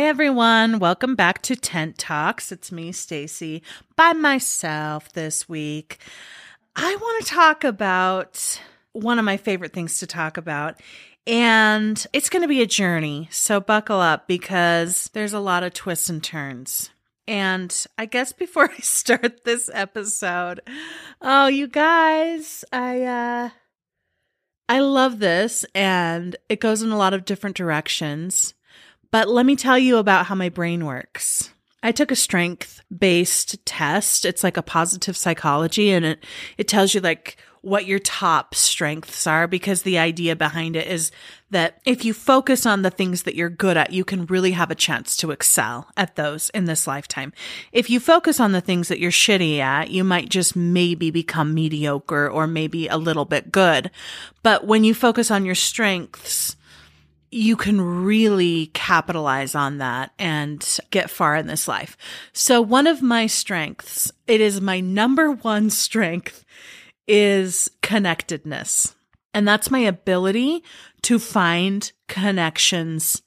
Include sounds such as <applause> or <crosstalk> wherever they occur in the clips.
Hi everyone, welcome back to Tent Talks. It's me, Stacie, by myself this week. I want to talk about one of my favorite things to talk about, and it's going to be a journey. So buckle up because there's a lot of twists and turns. And I guess before <laughs> I start this episode, oh, you guys, I uh I love this and it goes in a lot of different directions. But let me tell you about how my brain works. I took a strength based test. It's like a positive psychology and it, it tells you like what your top strengths are because the idea behind it is that if you focus on the things that you're good at, you can really have a chance to excel at those in this lifetime. If you focus on the things that you're shitty at, you might just maybe become mediocre or maybe a little bit good. But when you focus on your strengths, you can really capitalize on that and get far in this life. So one of my strengths, it is my number one strength is connectedness. And that's my ability to find connections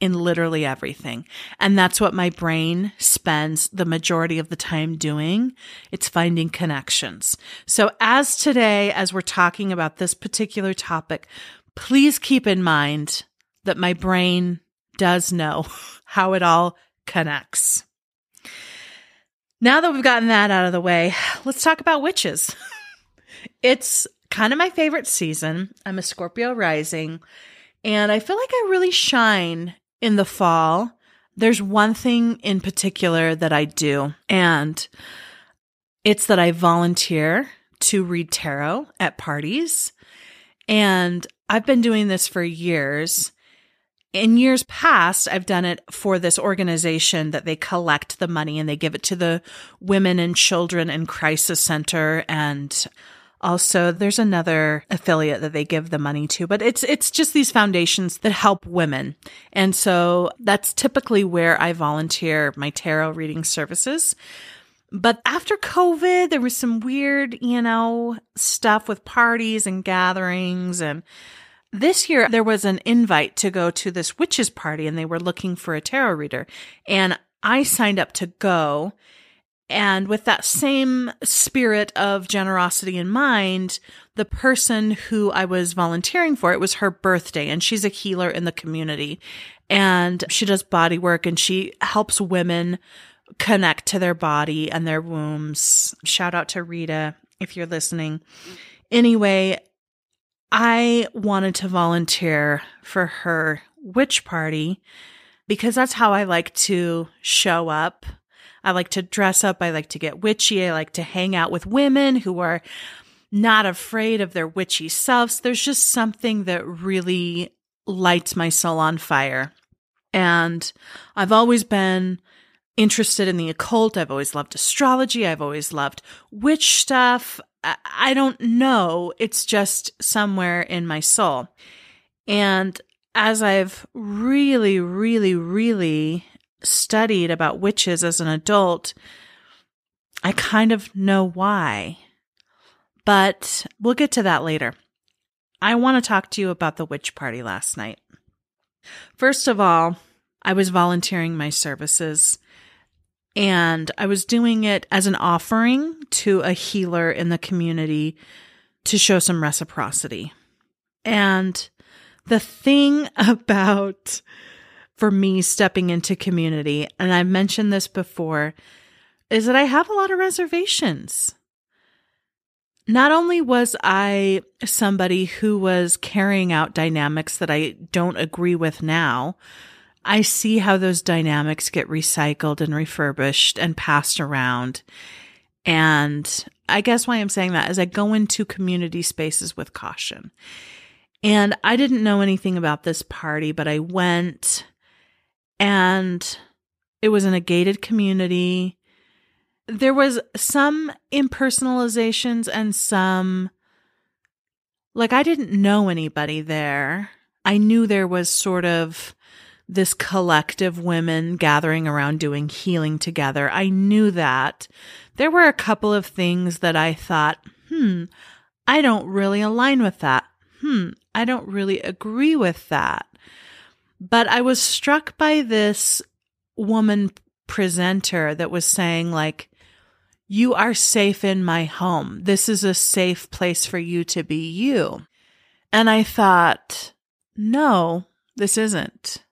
in literally everything. And that's what my brain spends the majority of the time doing. It's finding connections. So as today, as we're talking about this particular topic, please keep in mind that my brain does know <laughs> how it all connects. Now that we've gotten that out of the way, let's talk about witches. <laughs> it's kind of my favorite season. I'm a Scorpio rising, and I feel like I really shine in the fall. There's one thing in particular that I do, and it's that I volunteer to read tarot at parties. And I've been doing this for years in years past, I've done it for this organization that they collect the money and they give it to the Women and Children in Crisis Center. And also there's another affiliate that they give the money to, but it's, it's just these foundations that help women. And so that's typically where I volunteer my tarot reading services. But after COVID, there was some weird, you know, stuff with parties and gatherings and this year, there was an invite to go to this witches party and they were looking for a tarot reader. And I signed up to go. And with that same spirit of generosity in mind, the person who I was volunteering for, it was her birthday and she's a healer in the community and she does body work and she helps women connect to their body and their wombs. Shout out to Rita if you're listening. Anyway, I wanted to volunteer for her witch party because that's how I like to show up. I like to dress up. I like to get witchy. I like to hang out with women who are not afraid of their witchy selves. There's just something that really lights my soul on fire. And I've always been interested in the occult. I've always loved astrology. I've always loved witch stuff. I don't know. It's just somewhere in my soul. And as I've really, really, really studied about witches as an adult, I kind of know why. But we'll get to that later. I want to talk to you about the witch party last night. First of all, I was volunteering my services and I was doing it as an offering to a healer in the community to show some reciprocity. And the thing <laughs> about for me stepping into community, and I've mentioned this before, is that I have a lot of reservations. Not only was I somebody who was carrying out dynamics that I don't agree with now, I see how those dynamics get recycled and refurbished and passed around. And I guess why I'm saying that is I go into community spaces with caution. And I didn't know anything about this party, but I went and it was in a gated community. There was some impersonalizations and some like I didn't know anybody there. I knew there was sort of this collective women gathering around doing healing together. I knew that. There were a couple of things that I thought, hmm, I don't really align with that. Hmm, I don't really agree with that. But I was struck by this woman presenter that was saying, like, you are safe in my home. This is a safe place for you to be you. And I thought, no, this isn't.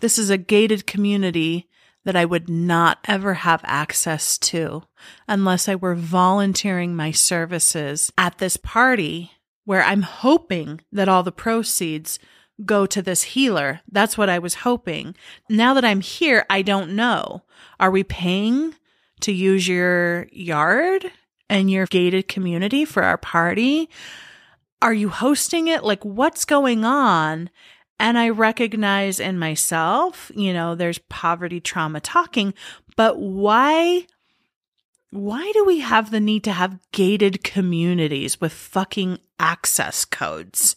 This is a gated community that I would not ever have access to unless I were volunteering my services at this party where I'm hoping that all the proceeds go to this healer. That's what I was hoping. Now that I'm here, I don't know. Are we paying to use your yard and your gated community for our party? Are you hosting it? Like, what's going on? And I recognize in myself, you know, there's poverty trauma talking, but why why do we have the need to have gated communities with fucking access codes?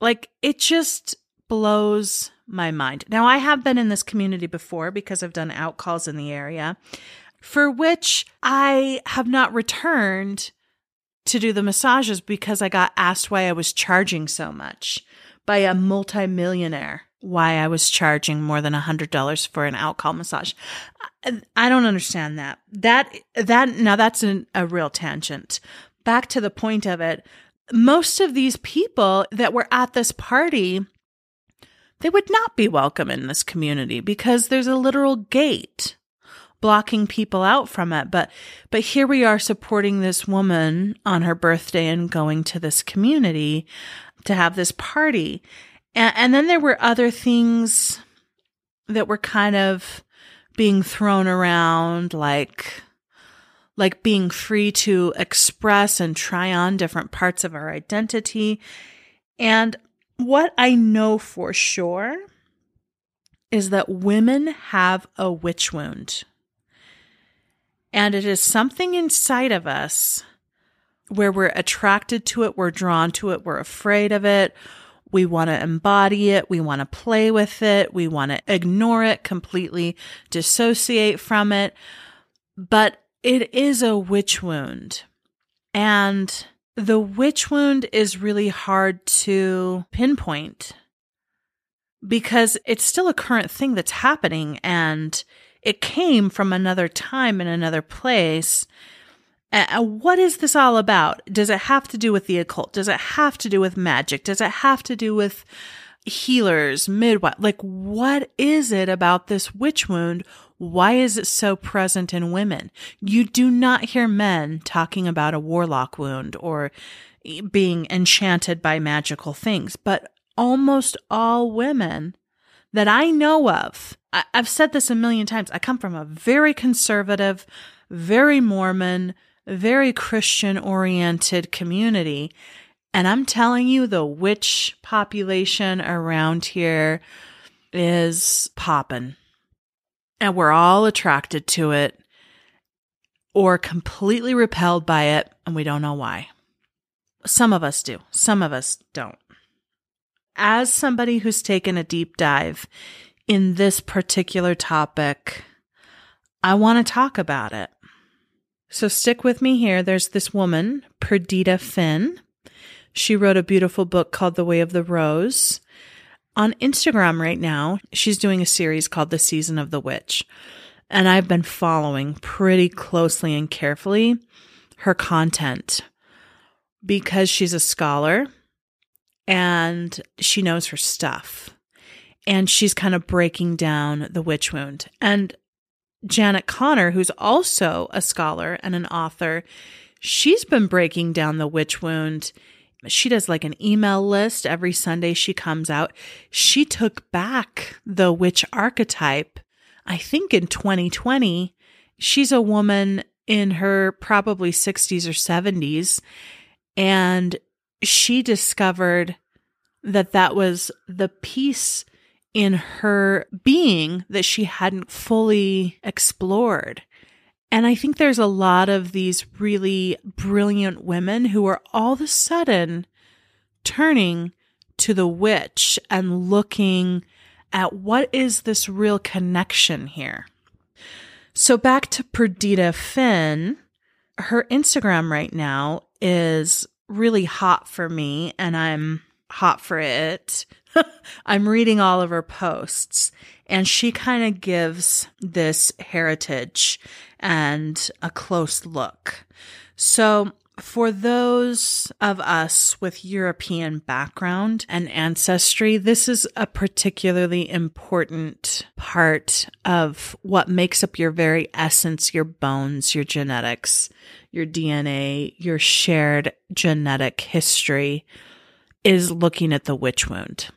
Like, it just blows my mind. Now, I have been in this community before because I've done out calls in the area for which I have not returned to do the massages because I got asked why I was charging so much by a multimillionaire why I was charging more than a hundred dollars for an outcall massage. I don't understand that. That that now that's an, a real tangent. Back to the point of it. Most of these people that were at this party, they would not be welcome in this community because there's a literal gate blocking people out from it. But but here we are supporting this woman on her birthday and going to this community to have this party. And, and then there were other things that were kind of being thrown around, like, like being free to express and try on different parts of our identity. And what I know for sure is that women have a witch wound. And it is something inside of us where we're attracted to it, we're drawn to it, we're afraid of it. We want to embody it. We want to play with it. We want to ignore it completely, dissociate from it. But it is a witch wound. And the witch wound is really hard to pinpoint because it's still a current thing that's happening and it came from another time in another place uh, what is this all about? Does it have to do with the occult? Does it have to do with magic? Does it have to do with healers, midwife? Like, what is it about this witch wound? Why is it so present in women? You do not hear men talking about a warlock wound or being enchanted by magical things, but almost all women that I know of, I- I've said this a million times. I come from a very conservative, very Mormon, very Christian oriented community. And I'm telling you, the witch population around here is popping. And we're all attracted to it or completely repelled by it, and we don't know why. Some of us do, some of us don't. As somebody who's taken a deep dive in this particular topic, I want to talk about it. So stick with me here. There's this woman, Perdita Finn. She wrote a beautiful book called The Way of the Rose. On Instagram right now, she's doing a series called The Season of the Witch. And I've been following pretty closely and carefully her content because she's a scholar and she knows her stuff. And she's kind of breaking down the witch wound. And Janet Conner, who's also a scholar and an author, she's been breaking down the witch wound. She does like an email list every Sunday she comes out. She took back the witch archetype, I think in 2020. She's a woman in her probably 60s or 70s, and she discovered that that was the piece in her being that she hadn't fully explored. And I think there's a lot of these really brilliant women who are all of a sudden turning to the witch and looking at what is this real connection here. So back to Perdita Finn, her Instagram right now is really hot for me and I'm hot for it. <laughs> I'm reading all of her posts and she kind of gives this heritage and a close look. So for those of us with European background and ancestry, this is a particularly important part of what makes up your very essence, your bones, your genetics, your DNA, your shared genetic history is looking at the witch wound.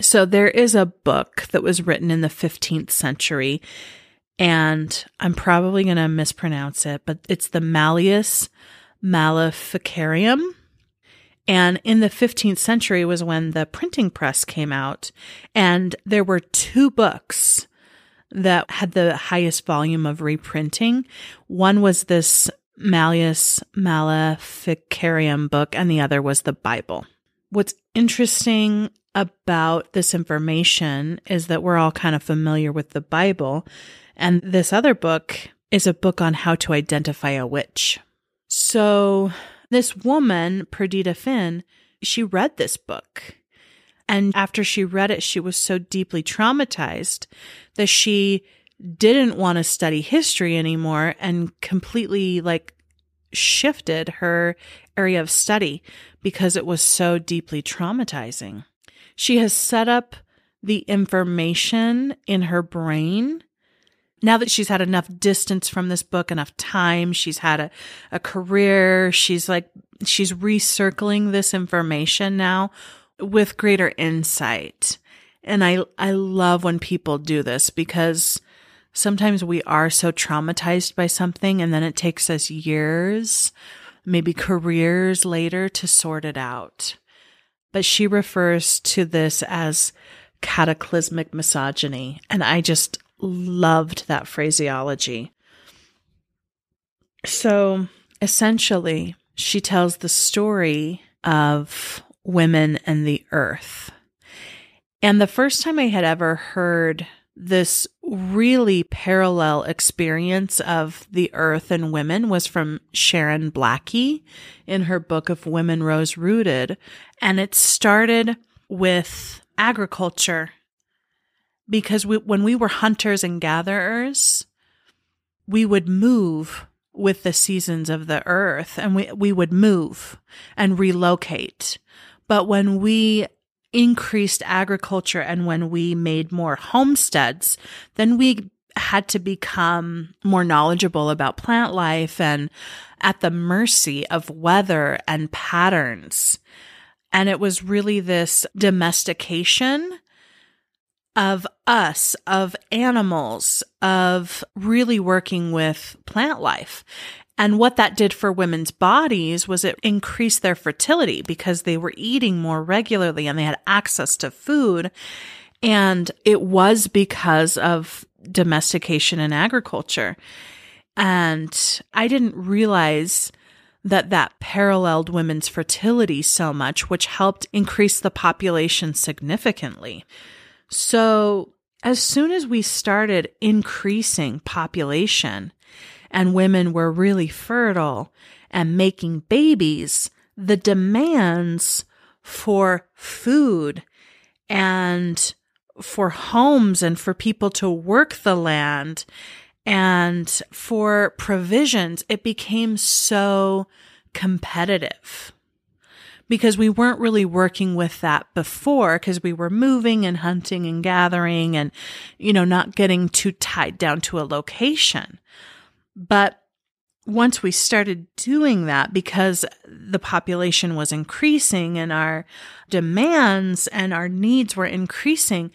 So there is a book that was written in the 15th century, and I'm probably going to mispronounce it, but it's the Malleus Maleficarum. And in the 15th century was when the printing press came out, and there were two books that had the highest volume of reprinting. One was this Malleus Maleficarum book, and the other was the Bible. What's interesting about this information is that we're all kind of familiar with the Bible. And this other book is a book on how to identify a witch. So this woman, Perdita Finn, she read this book. And after she read it, she was so deeply traumatized that she didn't want to study history anymore and completely like shifted her area of study because it was so deeply traumatizing. She has set up the information in her brain. Now that she's had enough distance from this book, enough time, she's had a, a career, she's like, she's recircling this information now with greater insight. And I, I love when people do this because sometimes we are so traumatized by something and then it takes us years, maybe careers later to sort it out but she refers to this as cataclysmic misogyny. And I just loved that phraseology. So essentially, she tells the story of women and the earth. And the first time I had ever heard this really parallel experience of the earth and women was from Sharon Blackie in her book If Women Rose Rooted. And it started with agriculture because we, when we were hunters and gatherers, we would move with the seasons of the earth and we, we would move and relocate. But when we increased agriculture and when we made more homesteads, then we had to become more knowledgeable about plant life and at the mercy of weather and patterns. And it was really this domestication of us, of animals, of really working with plant life. And what that did for women's bodies was it increased their fertility because they were eating more regularly and they had access to food. And it was because of domestication and agriculture. And I didn't realize that that paralleled women's fertility so much, which helped increase the population significantly. So as soon as we started increasing population, and women were really fertile and making babies, the demands for food and for homes and for people to work the land and for provisions, it became so competitive because we weren't really working with that before because we were moving and hunting and gathering and, you know, not getting too tied down to a location. But once we started doing that, because the population was increasing and our demands and our needs were increasing,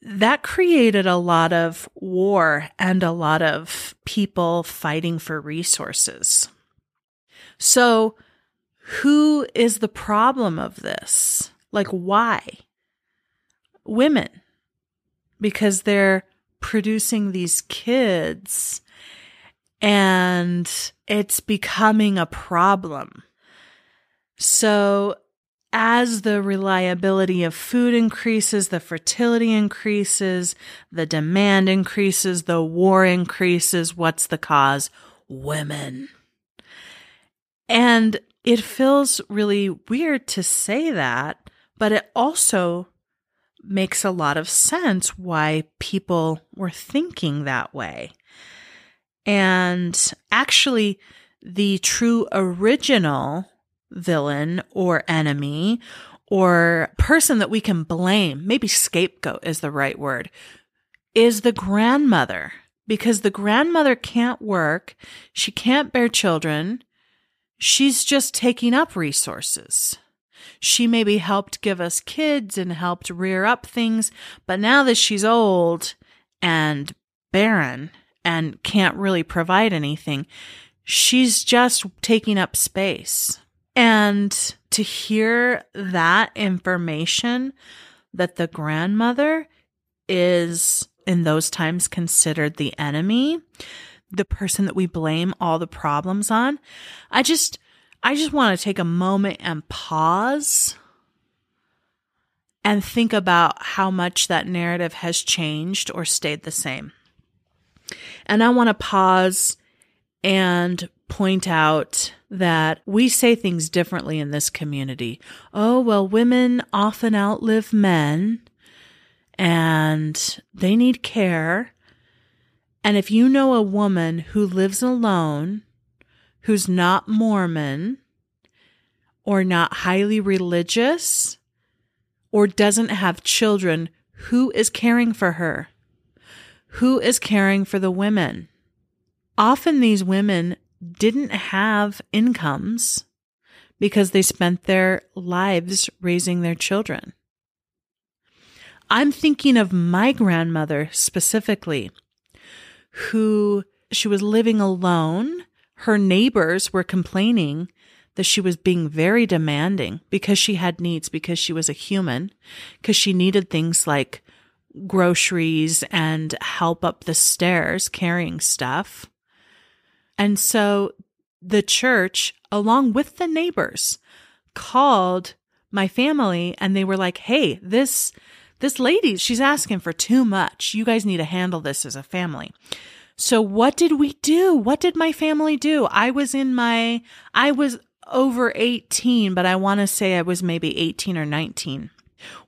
that created a lot of war and a lot of people fighting for resources. So, who is the problem of this? Like, why? Women. Because they're producing these kids and it's becoming a problem. So, as the reliability of food increases, the fertility increases, the demand increases, the war increases, what's the cause? Women. And it feels really weird to say that, but it also makes a lot of sense why people were thinking that way. And actually, the true original villain or enemy or person that we can blame, maybe scapegoat is the right word, is the grandmother because the grandmother can't work. She can't bear children. She's just taking up resources. She maybe helped give us kids and helped rear up things, but now that she's old and barren and can't really provide anything, she's just taking up space. And to hear that information that the grandmother is in those times considered the enemy, the person that we blame all the problems on, I just I just want to take a moment and pause and think about how much that narrative has changed or stayed the same. And I want to pause and point out that we say things differently in this community. Oh, well, women often outlive men and they need care. And if you know a woman who lives alone who's not Mormon or not highly religious or doesn't have children, who is caring for her? Who is caring for the women? Often these women didn't have incomes because they spent their lives raising their children. I'm thinking of my grandmother specifically, who she was living alone her neighbors were complaining that she was being very demanding because she had needs, because she was a human, because she needed things like groceries and help up the stairs carrying stuff. And so the church, along with the neighbors, called my family and they were like, Hey, this, this lady, she's asking for too much. You guys need to handle this as a family. So what did we do? What did my family do? I was in my, I was over 18, but I want to say I was maybe 18 or 19.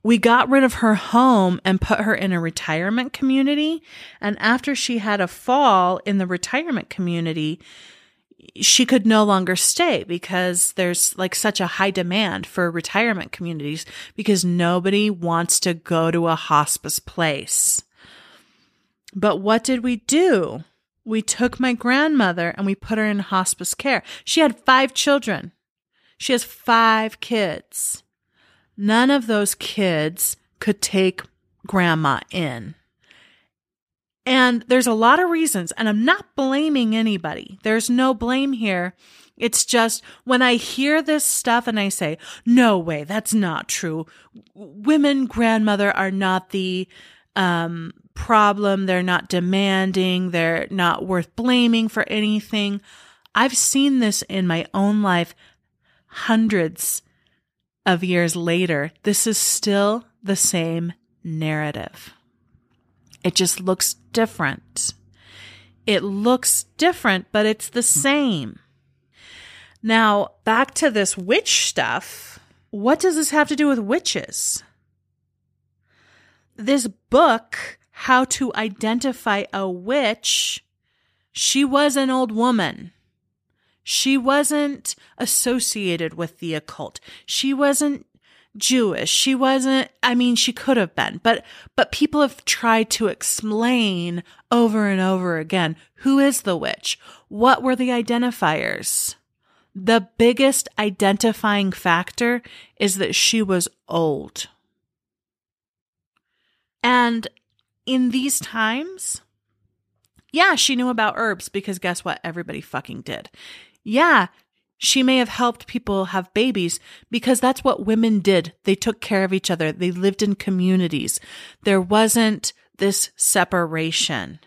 We got rid of her home and put her in a retirement community. And after she had a fall in the retirement community, she could no longer stay because there's like such a high demand for retirement communities because nobody wants to go to a hospice place. But what did we do? We took my grandmother and we put her in hospice care. She had five children. She has five kids. None of those kids could take grandma in. And there's a lot of reasons, and I'm not blaming anybody. There's no blame here. It's just when I hear this stuff and I say, no way, that's not true. Women grandmother are not the um, problem. They're not demanding. They're not worth blaming for anything. I've seen this in my own life hundreds of years later. This is still the same narrative. It just looks different. It looks different, but it's the same. Now, back to this witch stuff. What does this have to do with witches? This book how to identify a witch, she was an old woman. She wasn't associated with the occult. She wasn't Jewish. She wasn't, I mean, she could have been, but, but people have tried to explain over and over again who is the witch? What were the identifiers? The biggest identifying factor is that she was old. And in these times, yeah, she knew about herbs because guess what? Everybody fucking did. Yeah, she may have helped people have babies because that's what women did. They took care of each other. They lived in communities. There wasn't this separation.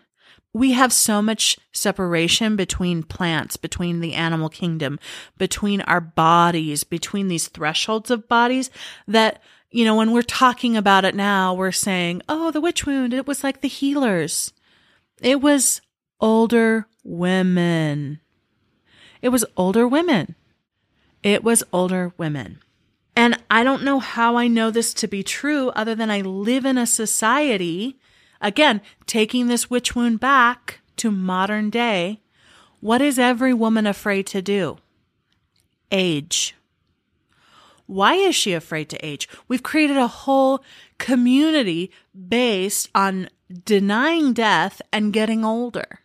We have so much separation between plants, between the animal kingdom, between our bodies, between these thresholds of bodies that you know, when we're talking about it now, we're saying, oh, the witch wound, it was like the healers. It was older women. It was older women. It was older women. And I don't know how I know this to be true other than I live in a society, again, taking this witch wound back to modern day. What is every woman afraid to do? Age. Why is she afraid to age? We've created a whole community based on denying death and getting older.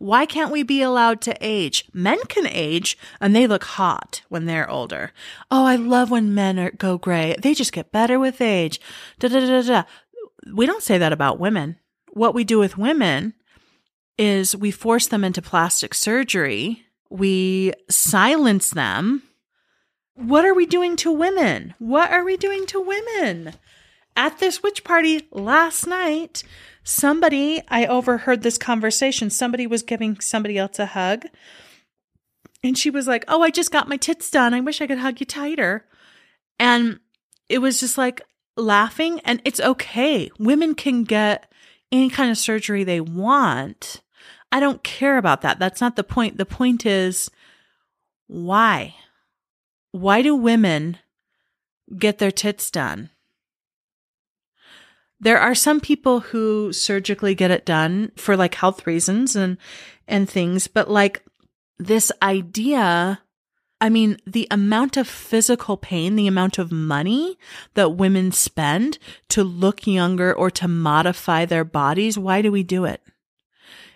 Why can't we be allowed to age? Men can age and they look hot when they're older. Oh, I love when men are, go gray. They just get better with age. Da, da, da, da. We don't say that about women. What we do with women is we force them into plastic surgery. We silence them. What are we doing to women? What are we doing to women? At this witch party last night, somebody, I overheard this conversation. Somebody was giving somebody else a hug. And she was like, Oh, I just got my tits done. I wish I could hug you tighter. And it was just like laughing. And it's okay. Women can get any kind of surgery they want. I don't care about that. That's not the point. The point is why? Why do women get their tits done? There are some people who surgically get it done for like health reasons and and things but like this idea I mean, the amount of physical pain, the amount of money that women spend to look younger or to modify their bodies, why do we do it?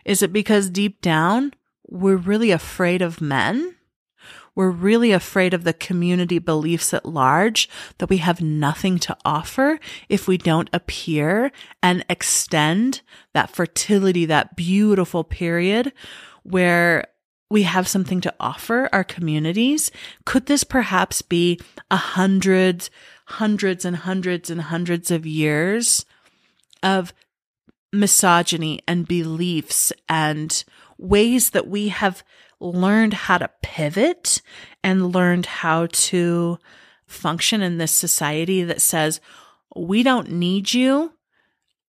Is it because deep down we're really afraid of men? We're really afraid of the community beliefs at large that we have nothing to offer if we don't appear and extend that fertility, that beautiful period where we have something to offer our communities. Could this perhaps be a hundred, hundreds and hundreds and hundreds of years of misogyny and beliefs and ways that we have learned how to pivot and learned how to function in this society that says, we don't need you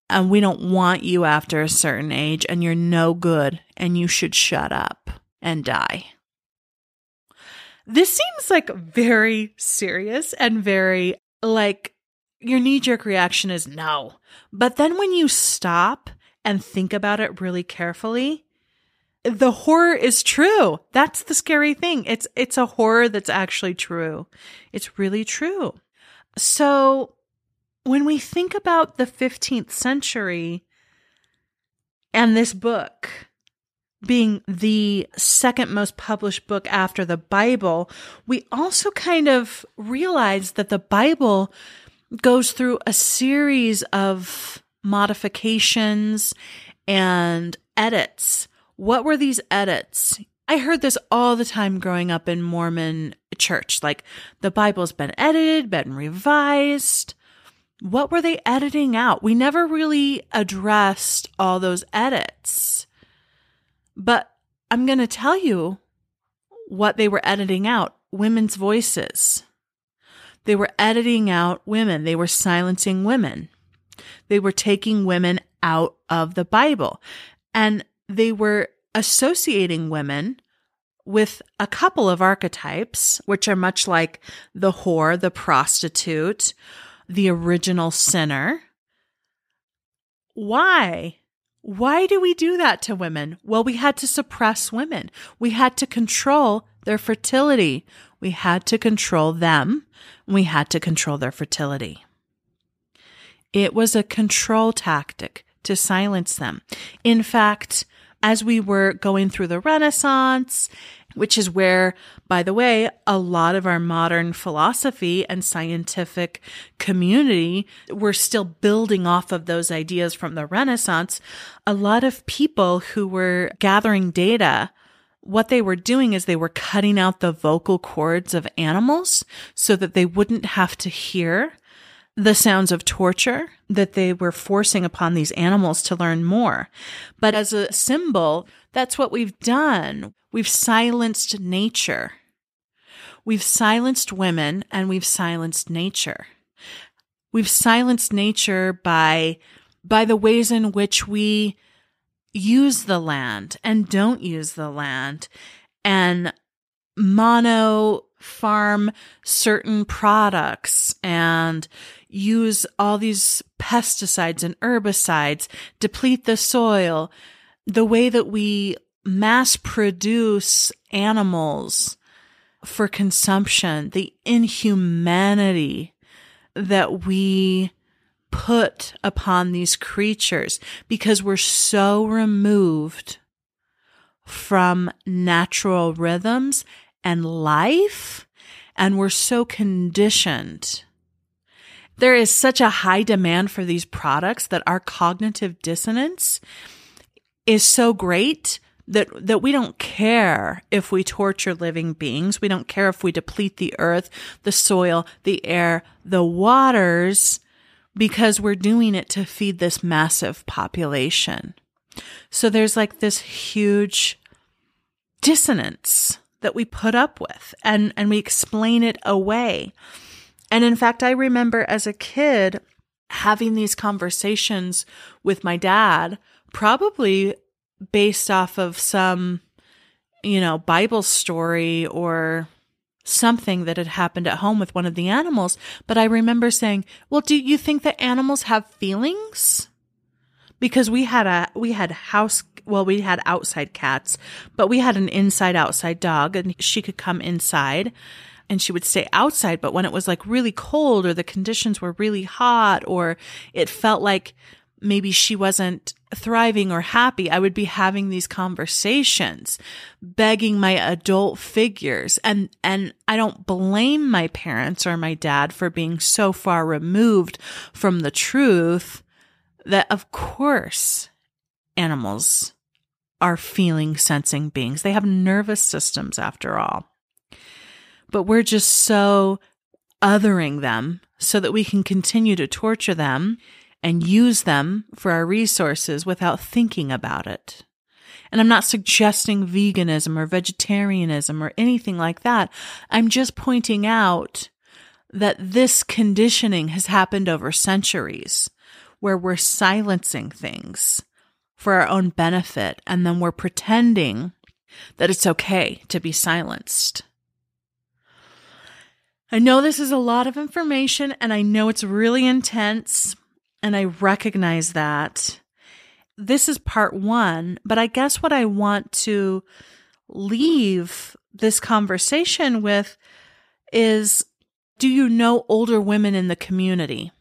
and we don't want you after a certain age and you're no good and you should shut up and die. This seems like very serious and very like your knee jerk reaction is no. But then when you stop and think about it really carefully, the horror is true. That's the scary thing. It's it's a horror that's actually true. It's really true. So when we think about the 15th century and this book being the second most published book after the Bible, we also kind of realize that the Bible goes through a series of modifications and edits what were these edits? I heard this all the time growing up in Mormon church. Like the Bible's been edited, been revised. What were they editing out? We never really addressed all those edits. But I'm going to tell you what they were editing out women's voices. They were editing out women, they were silencing women. They were taking women out of the Bible. And they were associating women with a couple of archetypes, which are much like the whore, the prostitute, the original sinner. Why? Why do we do that to women? Well, we had to suppress women. We had to control their fertility. We had to control them. We had to control their fertility. It was a control tactic to silence them. In fact, as we were going through the Renaissance, which is where, by the way, a lot of our modern philosophy and scientific community were still building off of those ideas from the Renaissance. A lot of people who were gathering data what they were doing is they were cutting out the vocal cords of animals so that they wouldn't have to hear the sounds of torture that they were forcing upon these animals to learn more. But as a symbol, that's what we've done. We've silenced nature. We've silenced women and we've silenced nature. We've silenced nature by, by the ways in which we use the land and don't use the land and mono farm certain products and use all these pesticides and herbicides, deplete the soil, the way that we mass produce animals for consumption, the inhumanity that we put upon these creatures because we're so removed from natural rhythms and life, and we're so conditioned. There is such a high demand for these products that our cognitive dissonance is so great that that we don't care if we torture living beings. We don't care if we deplete the earth, the soil, the air, the waters because we're doing it to feed this massive population. So there's like this huge dissonance that we put up with and and we explain it away. And in fact, I remember as a kid having these conversations with my dad, probably based off of some, you know, Bible story or something that had happened at home with one of the animals. But I remember saying, well, do you think that animals have feelings? Because we had a, we had house, well, we had outside cats, but we had an inside outside dog and she could come inside and she would stay outside. But when it was like really cold or the conditions were really hot or it felt like maybe she wasn't thriving or happy, I would be having these conversations, begging my adult figures. And, and I don't blame my parents or my dad for being so far removed from the truth that of course animals are feeling sensing beings. They have nervous systems after all. But we're just so othering them so that we can continue to torture them and use them for our resources without thinking about it. And I'm not suggesting veganism or vegetarianism or anything like that. I'm just pointing out that this conditioning has happened over centuries where we're silencing things for our own benefit and then we're pretending that it's okay to be silenced. I know this is a lot of information and I know it's really intense, and I recognize that. This is part one, but I guess what I want to leave this conversation with is do you know older women in the community?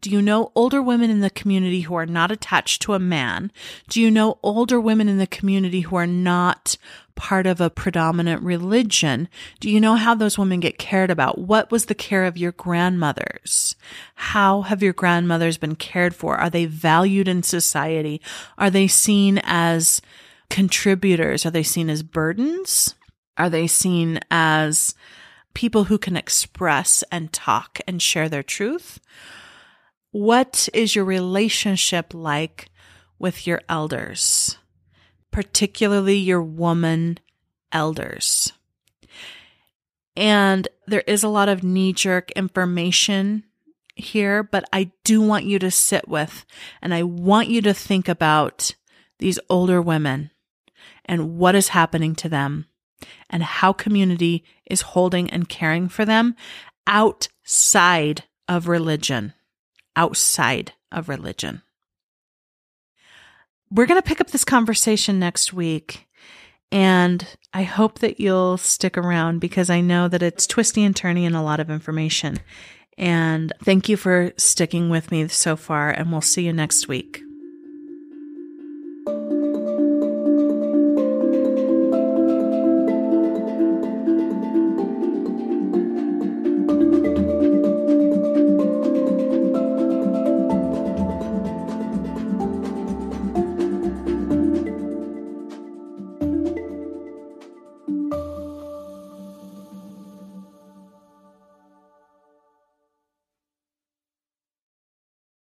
Do you know older women in the community who are not attached to a man? Do you know older women in the community who are not part of a predominant religion? Do you know how those women get cared about? What was the care of your grandmothers? How have your grandmothers been cared for? Are they valued in society? Are they seen as contributors? Are they seen as burdens? Are they seen as people who can express and talk and share their truth? What is your relationship like with your elders, particularly your woman elders? And there is a lot of knee jerk information here, but I do want you to sit with and I want you to think about these older women and what is happening to them and how community is holding and caring for them outside of religion outside of religion. We're going to pick up this conversation next week. And I hope that you'll stick around because I know that it's twisty and turny and a lot of information. And thank you for sticking with me so far, and we'll see you next week.